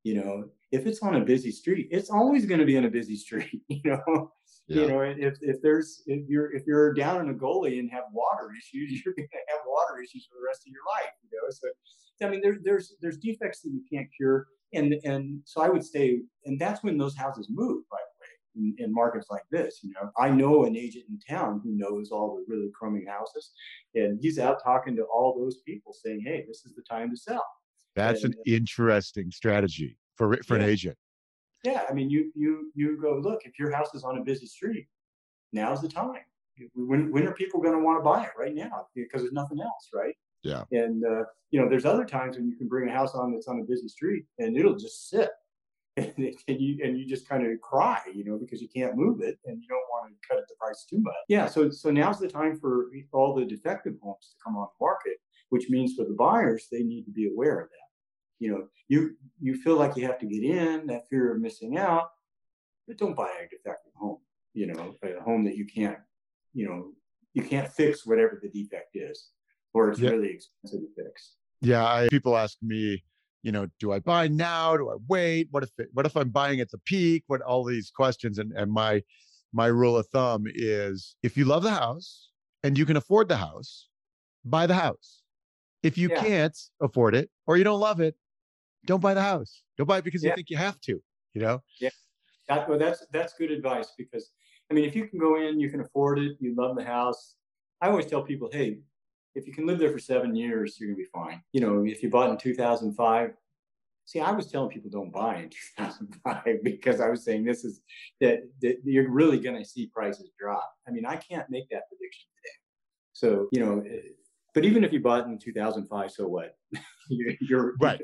you know, if it's on a busy street, it's always going to be on a busy <laughs> street. You know, yeah. you know, if if there's if you're if you're down in a gully and have water issues, <laughs> you're going to have water issues for the rest of your life. You know, so I mean, there's there's there's defects that you can't cure, and and so I would say, and that's when those houses move. By the way, in, in markets like this, you know, I know an agent in town who knows all the really crummy houses, and he's out talking to all those people, saying, "Hey, this is the time to sell." That's and, an interesting strategy for for yeah. an agent. Yeah, I mean, you you you go look if your house is on a busy street, now's the time. When when are people going to want to buy it right now? Because there's nothing else, right? Yeah. And uh, you know, there's other times when you can bring a house on that's on a busy street and it'll just sit, <laughs> and, and you and you just kind of cry, you know, because you can't move it and you don't want to cut the price too much. Yeah. So so now's the time for all the defective homes to come on the market, which means for the buyers they need to be aware of that you know you you feel like you have to get in that fear of missing out but don't buy a defective home you know a home that you can't you know you can't fix whatever the defect is or it's yeah. really expensive to fix. Yeah I, people ask me you know do i buy now? Do i wait? What if it, what if i'm buying at the peak? What all these questions and and my my rule of thumb is if you love the house and you can afford the house buy the house. If you yeah. can't afford it or you don't love it don't buy the house. Don't buy it because yeah. you think you have to, you know? Yeah. That, well, that's, that's good advice because, I mean, if you can go in, you can afford it, you love the house. I always tell people, hey, if you can live there for seven years, you're going to be fine. You know, if you bought in 2005, see, I was telling people don't buy in <laughs> 2005 because I was saying this is that, that you're really going to see prices drop. I mean, I can't make that prediction today. So, you know, eh, but even if you bought in 2005, so what? <laughs> you're right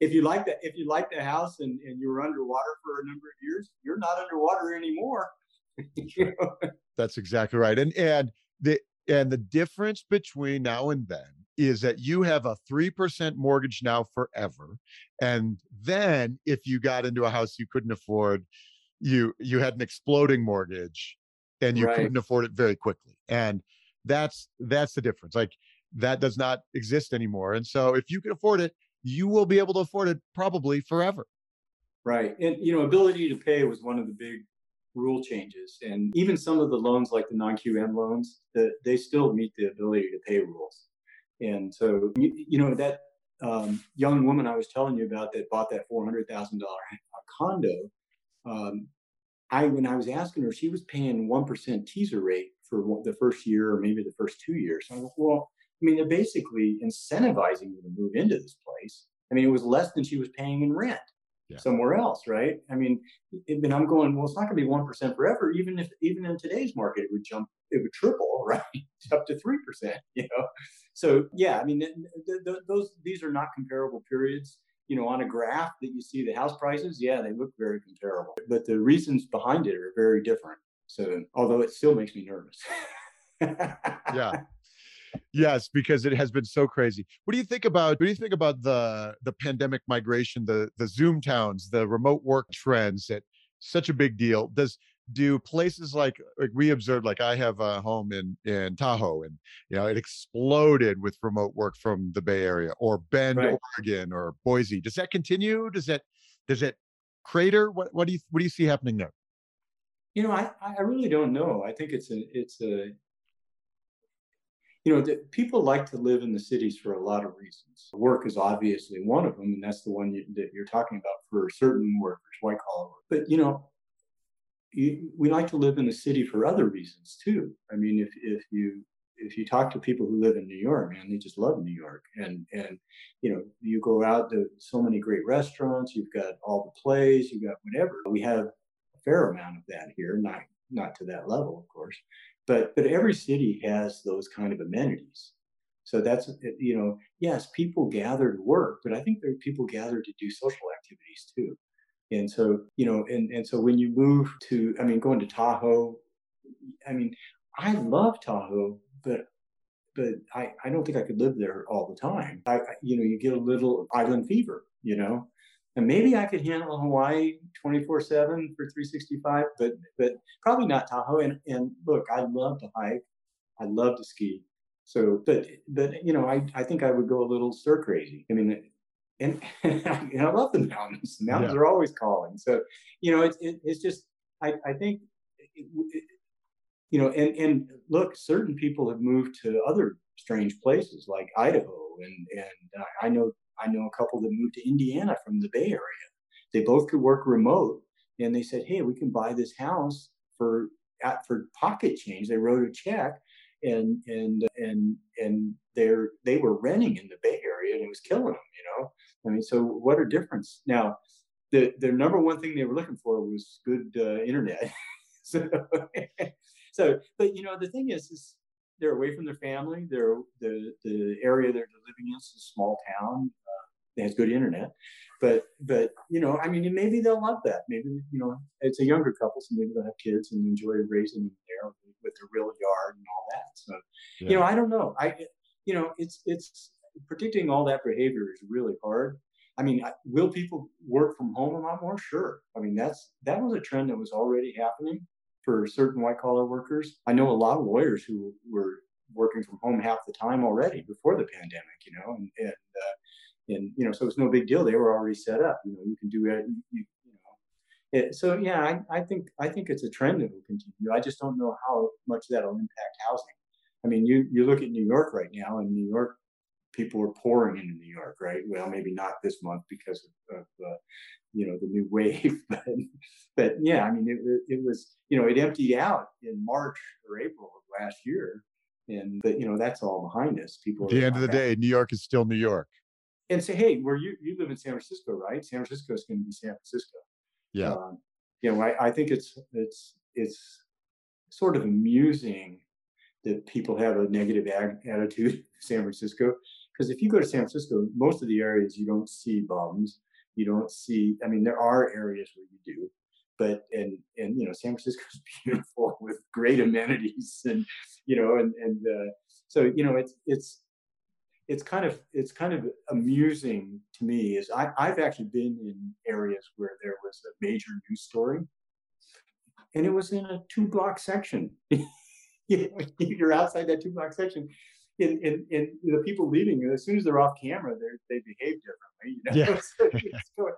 if you like that, if you like the house and, and you were underwater for a number of years, you're not underwater anymore. <laughs> That's exactly right. And and the and the difference between now and then is that you have a 3% mortgage now forever. And then if you got into a house you couldn't afford, you you had an exploding mortgage and you right. couldn't afford it very quickly. And that's that's the difference. Like that does not exist anymore. And so if you can afford it, you will be able to afford it probably forever. Right. And, you know, ability to pay was one of the big rule changes. And even some of the loans, like the non QM loans, that they still meet the ability to pay rules. And so, you, you know, that um, young woman I was telling you about that bought that $400,000 condo, um, I, when I was asking her, she was paying 1% teaser rate for the first year or maybe the first two years. I go, well, I mean, they're basically incentivizing you to move into this place. I mean, it was less than she was paying in rent. yeah. somewhere else, right? I mean, and I'm going, well, it's not going to be one percent forever. Even if even in today's market, it would jump, it would triple, <laughs> right, up to three percent. You know, so yeah, I mean, th- th- those these are not comparable periods. You know, on a graph that you see the house prices, yeah, they look very comparable, but the reasons behind it are very different. So, although it still makes me nervous. <laughs> yeah yes, because it has been so crazy. What do you think about? What do you think about the the pandemic migration, the the Zoom towns, the remote work trends? That such a big deal. Does do places like like we observed? Like I have a home in in Tahoe, and you know it exploded with remote work from the Bay Area or Bend, right. Oregon, or Boise. Does that continue? Does that does it crater? What what do you what do you see happening there? You know, I, I really don't know. I think it's a it's a you know, the, people like to live in the cities for a lot of reasons. Work is obviously one of them, and that's the one you, that you're talking about for certain workers, white collar work. But you know, you, we like to live in the city for other reasons too. I mean, if if you if you talk to people who live in New York, man, they just love New York. And and you know, you go out to so many great restaurants. You've got all the plays. You've got whatever. We have a fair amount of that here, not not to that level, of course. But but every city has those kind of amenities. So that's you know, yes, people gather to work, but I think there are people gather to do social activities too. And so, you know, and, and so when you move to, I mean, going to Tahoe, I mean, I love Tahoe, but but I, I don't think I could live there all the time. I, you know, you get a little island fever, you know, and maybe I could handle Hawaii 24 7 for 365, but but probably not Tahoe. And, and look, I love to hike, I love to ski. So, but but you know, I, I think I would go a little stir crazy. I mean, and, <laughs> and I love the mountains. The mountains yeah. are always calling. So, you know, it's it, it's just I I think. It, it, you know, and and look, certain people have moved to other strange places like Idaho, and and uh, I know I know a couple that moved to Indiana from the Bay Area. They both could work remote, and they said, "Hey, we can buy this house for at, for pocket change." They wrote a check, and and and and they're they were renting in the Bay Area, and it was killing them. You know, I mean, so what a difference now. The, the number one thing they were looking for was good uh, internet. <laughs> so, <laughs> so, but you know, the thing is, is they're away from their family. They're the the area they're living in is a small town. Has good internet, but but you know, I mean, maybe they'll love that. Maybe you know, it's a younger couple, so maybe they'll have kids and enjoy raising them there with their real yard and all that. So, yeah. you know, I don't know. I you know, it's it's predicting all that behavior is really hard. I mean, will people work from home a lot more? Sure. I mean, that's that was a trend that was already happening for certain white collar workers. I know a lot of lawyers who were working from home half the time already before the pandemic, you know, and, and, and you know, so it's no big deal. They were already set up. You know, you can do it. You, you, you know, it, so yeah, I, I think I think it's a trend that will continue. I just don't know how much that'll impact housing. I mean, you you look at New York right now, and New York people are pouring into New York, right? Well, maybe not this month because of, of uh, you know the new <laughs> wave, but but yeah, I mean it, it was you know it emptied out in March or April of last year, and but you know that's all behind us. People. At the end of the day, New York is still New York. And say, hey, where you you live in San Francisco, right? San Francisco is going to be San Francisco. Yeah. Um, you know, I, I think it's it's it's sort of amusing that people have a negative ag- attitude <laughs> San Francisco because if you go to San Francisco, most of the areas you don't see bums. You don't see. I mean, there are areas where you do, but and and you know, San Francisco is <laughs> beautiful with great amenities, and you know, and and uh, so you know, it's it's it's kind of it's kind of amusing to me is I, I've actually been in areas where there was a major news story and it was in a two block section. <laughs> you know, you're outside that two block section and, and, and the people leaving, as soon as they're off camera, they they behave differently. You know? Yeah. <laughs> so,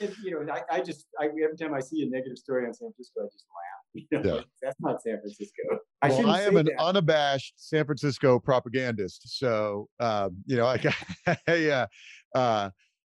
and, you know, I, I just I, every time I see a negative story on San Francisco, I just laugh. <laughs> You know? yeah. That's not San Francisco. I, well, I am an that. unabashed San Francisco propagandist, so um, you know, <laughs> I, yeah. Uh,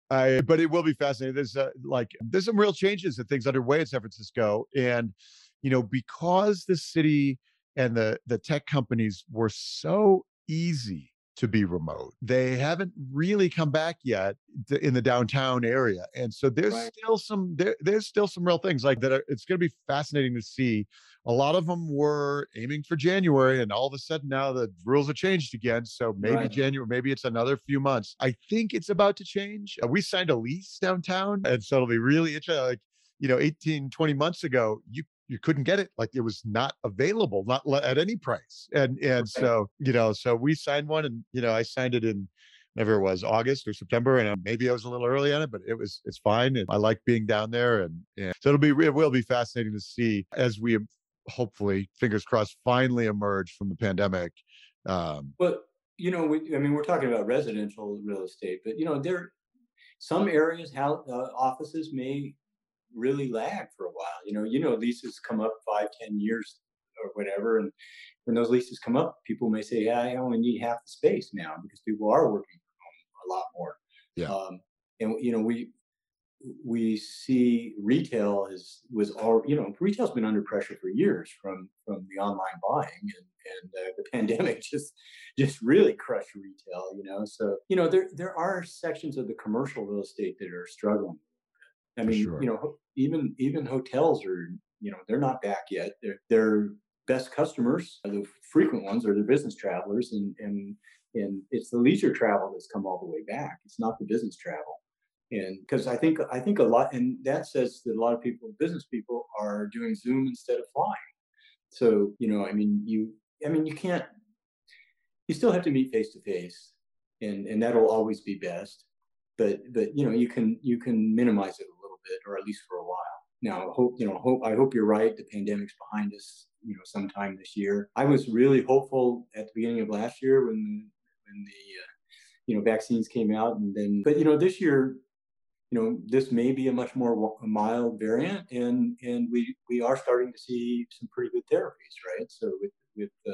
I, but it will be fascinating. There's uh, like there's some real changes and things underway in San Francisco, and you know because the city and the the tech companies were so easy to be remote. They haven't really come back yet in the downtown area. And so there's right. still some there, there's still some real things like that are, it's going to be fascinating to see. A lot of them were aiming for January and all of a sudden now the rules have changed again. So maybe right. January, maybe it's another few months. I think it's about to change. Uh, we signed a lease downtown and so it'll be really interesting. Like, you know, 18, 20 months ago, you you couldn't get it like it was not available not at any price and and okay. so you know so we signed one and you know i signed it in never it was august or september and maybe i was a little early on it but it was it's fine and i like being down there and, and so it'll be it will be fascinating to see as we hopefully fingers crossed finally emerge from the pandemic um but you know we, i mean we're talking about residential real estate but you know there some areas how uh, offices may really lag for a while. You know, you know, leases come up five, ten years or whatever, and when those leases come up, people may say, "Yeah, I only need half the space now because people are working from home a lot more." Yeah. Um, and you know, we we see retail is was all you know retail's been under pressure for years from from the online buying and and uh, the <laughs> pandemic just just really crushed retail you know so you know there there are sections of the commercial real estate that are struggling I mean, sure. you know, even even hotels are, you know, they're not back yet. They're their best customers, the frequent ones, are the business travelers, and and and it's the leisure travel that's come all the way back. It's not the business travel, and because I think I think a lot, and that says that a lot of people, business people, are doing Zoom instead of flying. So you know, I mean, you, I mean, you can't. You still have to meet face to face, and and that'll always be best. But but you know, you can you can minimize it bit, or at least for a while. Now, hope you know. Hope I hope you're right. The pandemic's behind us. You know, sometime this year. I was really hopeful at the beginning of last year when when the uh, you know vaccines came out, and then but you know this year, you know this may be a much more mild variant, and and we we are starting to see some pretty good therapies, right? So with with uh,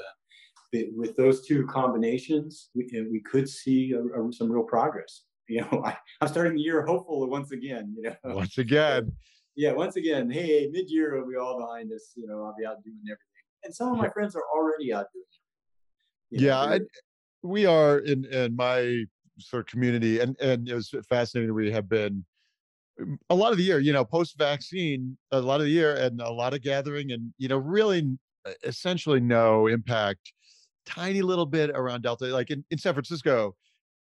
with those two combinations, we, we could see a, a, some real progress you know, <laughs> I, I'm starting the year hopeful once again, you know. <laughs> Once again. yeah, once again, hey, mid year will be all behind us, you know, I'll be out doing everything. And some of my friends are already out doing it. Yeah, I, we are in in my sort of community and and it was fascinating we have been a lot of the year, you know, post vaccine, a lot of the year and a lot of gathering and you know, really essentially no impact tiny little bit around Delta. Like in, in San Francisco,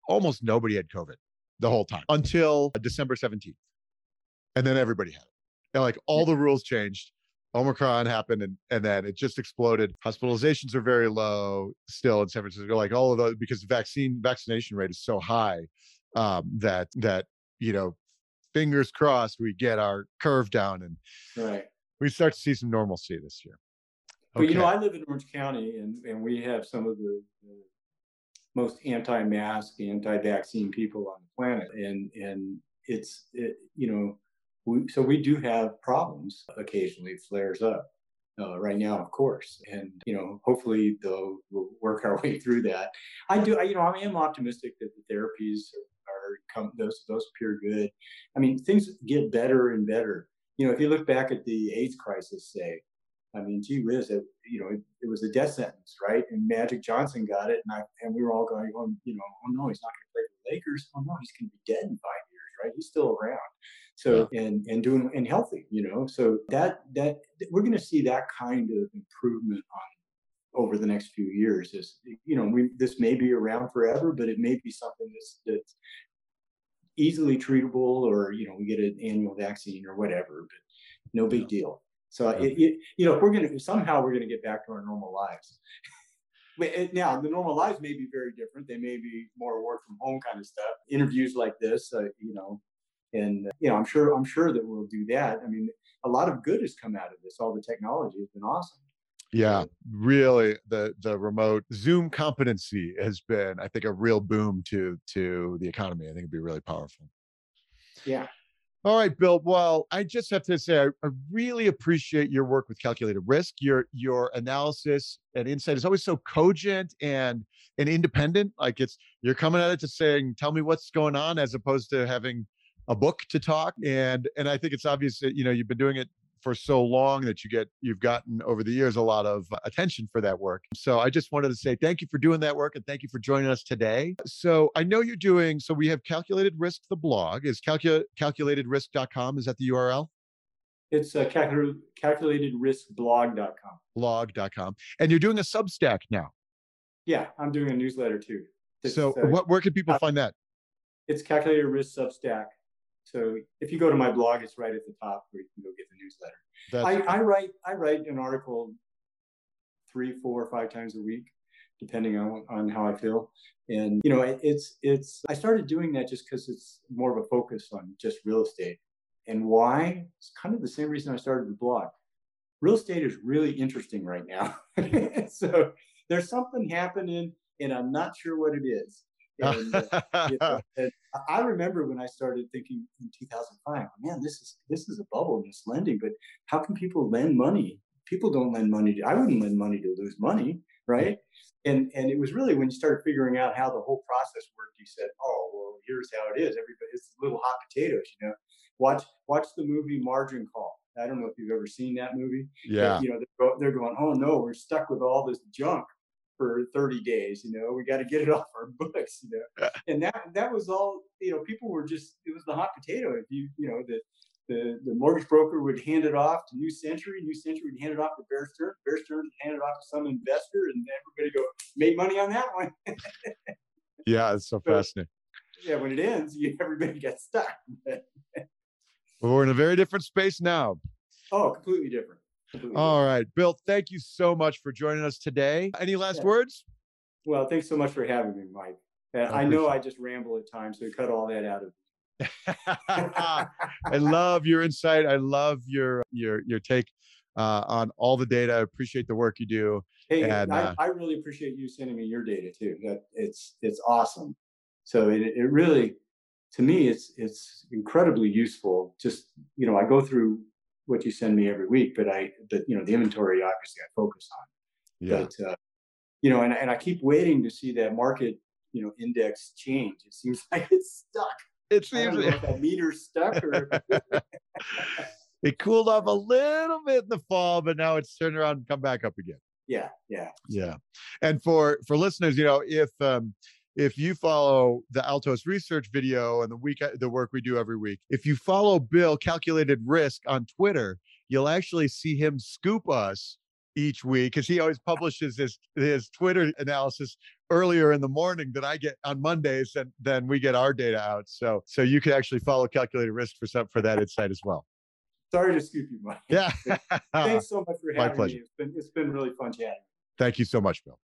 almost nobody had COVID the whole time until December 17th. And then everybody had it. And like all the rules changed. Omicron happened and, and then it just exploded. Hospitalizations are very low still in San Francisco. Like all of those because the vaccine vaccination rate is so high um, that that you know, fingers crossed we get our curve down and right. we start to see some normalcy this year. Okay. But you know, I live in Orange County and, and we have some of the, the most anti-mask, anti-vaccine people on the planet, and and it's it, you know, we, so we do have problems occasionally. flares up. Uh, right now, of course, and you know, hopefully they'll we'll work our <laughs> way through that. I do, I, you know, I am optimistic that the therapies are come those those appear good. I mean, things get better and better. You know, if you look back at the AIDS crisis, say, I mean, gee whiz, it, you know, it, it, was a death sentence, right? And Magic Johnson got it, and I and we were all going, oh, you know, oh no, he's not going to play for the Lakers. Oh no, he's going to be dead in five years, right? He's still around. So yeah. and and doing and healthy, you know. So that that we're going to see that kind of improvement on over the next few years. Is you know, we this may be around forever, but it may be something that's that's easily treatable, or you know, we get an annual vaccine or whatever, but no big yeah. deal. So it, it, you know, if we're gonna somehow we're gonna get back to our normal lives. <laughs> now the normal lives may be very different. They may be more work from home kind of stuff. Interviews like this, uh, you know, and uh, you know, I'm sure I'm sure that we'll do that. I mean, a lot of good has come out of this. All the technology has been awesome. Yeah, really the the remote Zoom competency has been, I think, a real boom to to the economy. I think it'd be really powerful. Yeah. All right, Bill. Well, I just have to say, I, I, really appreciate your work with calculated risk. Your your analysis and insight is always so cogent and and independent. Like it's you're coming at it to saying, "Tell me what's going on," as opposed to having a book to talk. And and I think it's obvious that you know you've been doing it for so long that you get you've gotten over the years a lot of attention for that work. So I just wanted to say thank you for doing that work and thank you for joining us today. So I know you're doing so we have calculated risk the blog is calcul- calculatedrisk.com is that the URL? It's uh, calcul- calculatedriskblog.com. Blog.com. And you're doing a Substack now. Yeah, I'm doing a newsletter too. It's, so uh, what where can people uh, find that? It's calculated risk Substack. So if you go to my blog, it's right at the top where you can go get the newsletter. I, I, write I write an article three, four, or five times a week, depending on, on how I feel. And you know, it, it's it's I started doing that just because it's more of a focus on just real estate. And why? It's kind of the same reason I started the blog. Real estate is really interesting right now. <laughs> so there's something happening, and I'm not sure what it is. And, uh, <laughs> you know, <laughs> and I remember when I started thinking in 2005, man, this is this is a bubble, this lending. But how can people lend money? People don't lend money. To, I wouldn't lend money to lose money, right? And and it was really when you started figuring out how the whole process worked, you said, oh well, here's how it is. Everybody, it's little hot potatoes, you know. Watch watch the movie Margin Call. I don't know if you've ever seen that movie. Yeah. But, you know, they're, they're going, oh no, we're stuck with all this junk for 30 days you know we got to get it <laughs> off our books you know and that that was all you know people were just it was the hot potato if you you know the the, the mortgage broker would hand it off to New Century. New Century would hand it off to Bear Stearns. Bear Stearns would hand it off to some investor, and everybody go made money on that one. <laughs> yeah, it's so, so fascinating. Yeah, when it ends, you, <laughs> everybody gets stuck. well, we're in a very different space now. Oh, completely different. All right, Bill, thank you so much for joining us today. Any last yeah. words? Well, thanks so much for having me, Mike. I, I know I just ramble at times, so cut all that out of <laughs> I love your insight. I love your your your take uh, on all the data. I appreciate the work you do. Hey, and, I, uh, I, really appreciate you sending me your data too. That it's it's awesome. So it, it really, to me, it's it's incredibly useful. Just you know, I go through what you send me every week, but I, but you know, the inventory obviously I focus on. Yeah. But, uh, you know, and, and I keep waiting to see that market, you know, index change. It seems <laughs> like it's stuck. It seems like that meter stuck or. <laughs> it cooled off a little bit in the fall, but now it's turned around and come back up again. Yeah, yeah, yeah. And for for listeners, you know, if um, if you follow the Altos research video and the week uh, the work we do every week, if you follow Bill Calculated Risk on Twitter, you'll actually see him scoop us each week because he always publishes his his Twitter analysis earlier in the morning than I get on Mondays, and then we get our data out. So so you can actually follow Calculated Risk for some for that insight as well. Sorry to scoop you, Mike. Yeah. <laughs> Thanks so much for having My pleasure. me. It's been it's been really fun chatting. Thank you so much, Bill.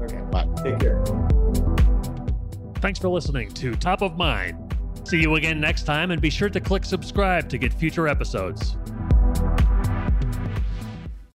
Okay. Bye. Take care. Thanks for listening to Top of Mind. See you again next time, and be sure to click subscribe to get future episodes.